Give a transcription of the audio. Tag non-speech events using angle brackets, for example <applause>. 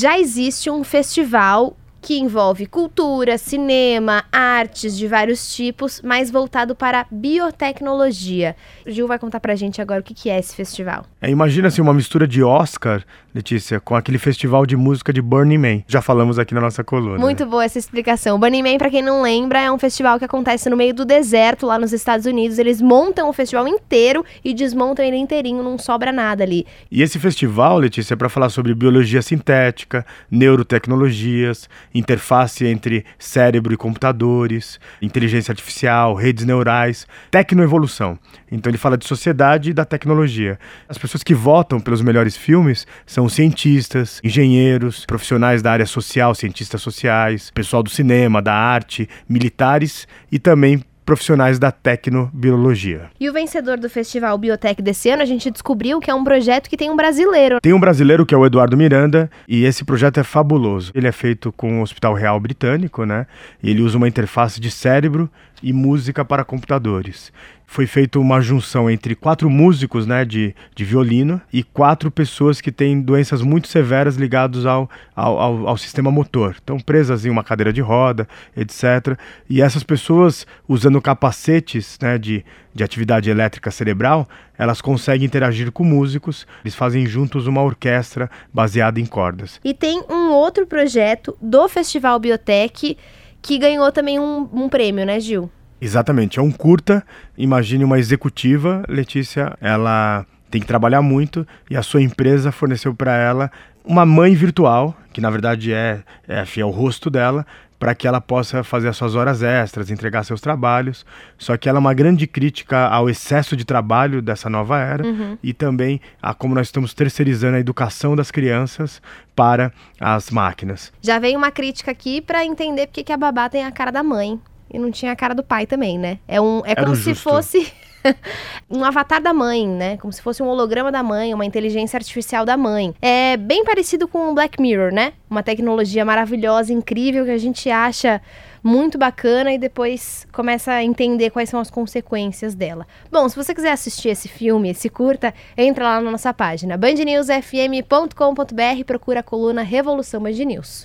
já existe um festival que envolve cultura, cinema, artes de vários tipos, mas voltado para biotecnologia. O Gil vai contar pra gente agora o que é esse festival. É, imagina assim, uma mistura de Oscar, Letícia, com aquele festival de música de Burning Man. Já falamos aqui na nossa coluna. Muito né? boa essa explicação. Burning Man, para quem não lembra, é um festival que acontece no meio do deserto, lá nos Estados Unidos. Eles montam o festival inteiro e desmontam ele inteirinho, não sobra nada ali. E esse festival, Letícia, é para falar sobre biologia sintética, neurotecnologias, interface entre cérebro e computadores, inteligência artificial, redes neurais, tecnoevolução. Então ele fala de sociedade e da tecnologia. As pessoas que votam pelos melhores filmes são cientistas, engenheiros, profissionais da área social, cientistas sociais, pessoal do cinema, da arte, militares e também profissionais da tecnobiologia. E o vencedor do Festival Biotech desse ano, a gente descobriu que é um projeto que tem um brasileiro. Tem um brasileiro que é o Eduardo Miranda, e esse projeto é fabuloso. Ele é feito com o Hospital Real Britânico, né? E ele usa uma interface de cérebro e música para computadores foi feita uma junção entre quatro músicos né, de, de violino e quatro pessoas que têm doenças muito severas ligadas ao, ao, ao, ao, sistema motor. Estão presas em uma cadeira de roda, etc. E essas pessoas, usando capacetes né, de, de atividade elétrica cerebral, elas conseguem interagir com músicos, eles fazem juntos uma orquestra baseada em cordas. E tem um outro projeto do Festival Biotech que ganhou também um, um prêmio, né, Gil? Exatamente, é um curta. Imagine uma executiva, Letícia, ela tem que trabalhar muito e a sua empresa forneceu para ela uma mãe virtual, que na verdade é, é, é o rosto dela, para que ela possa fazer as suas horas extras, entregar seus trabalhos. Só que ela é uma grande crítica ao excesso de trabalho dessa nova era uhum. e também a como nós estamos terceirizando a educação das crianças para as máquinas. Já vem uma crítica aqui para entender porque que a babá tem a cara da mãe e não tinha a cara do pai também, né? É, um, é como se fosse <laughs> um avatar da mãe, né? Como se fosse um holograma da mãe, uma inteligência artificial da mãe. É bem parecido com o Black Mirror, né? Uma tecnologia maravilhosa, incrível, que a gente acha muito bacana e depois começa a entender quais são as consequências dela. Bom, se você quiser assistir esse filme, esse curta, entra lá na nossa página bandnewsfm.com.br, procura a coluna Revolução Band News.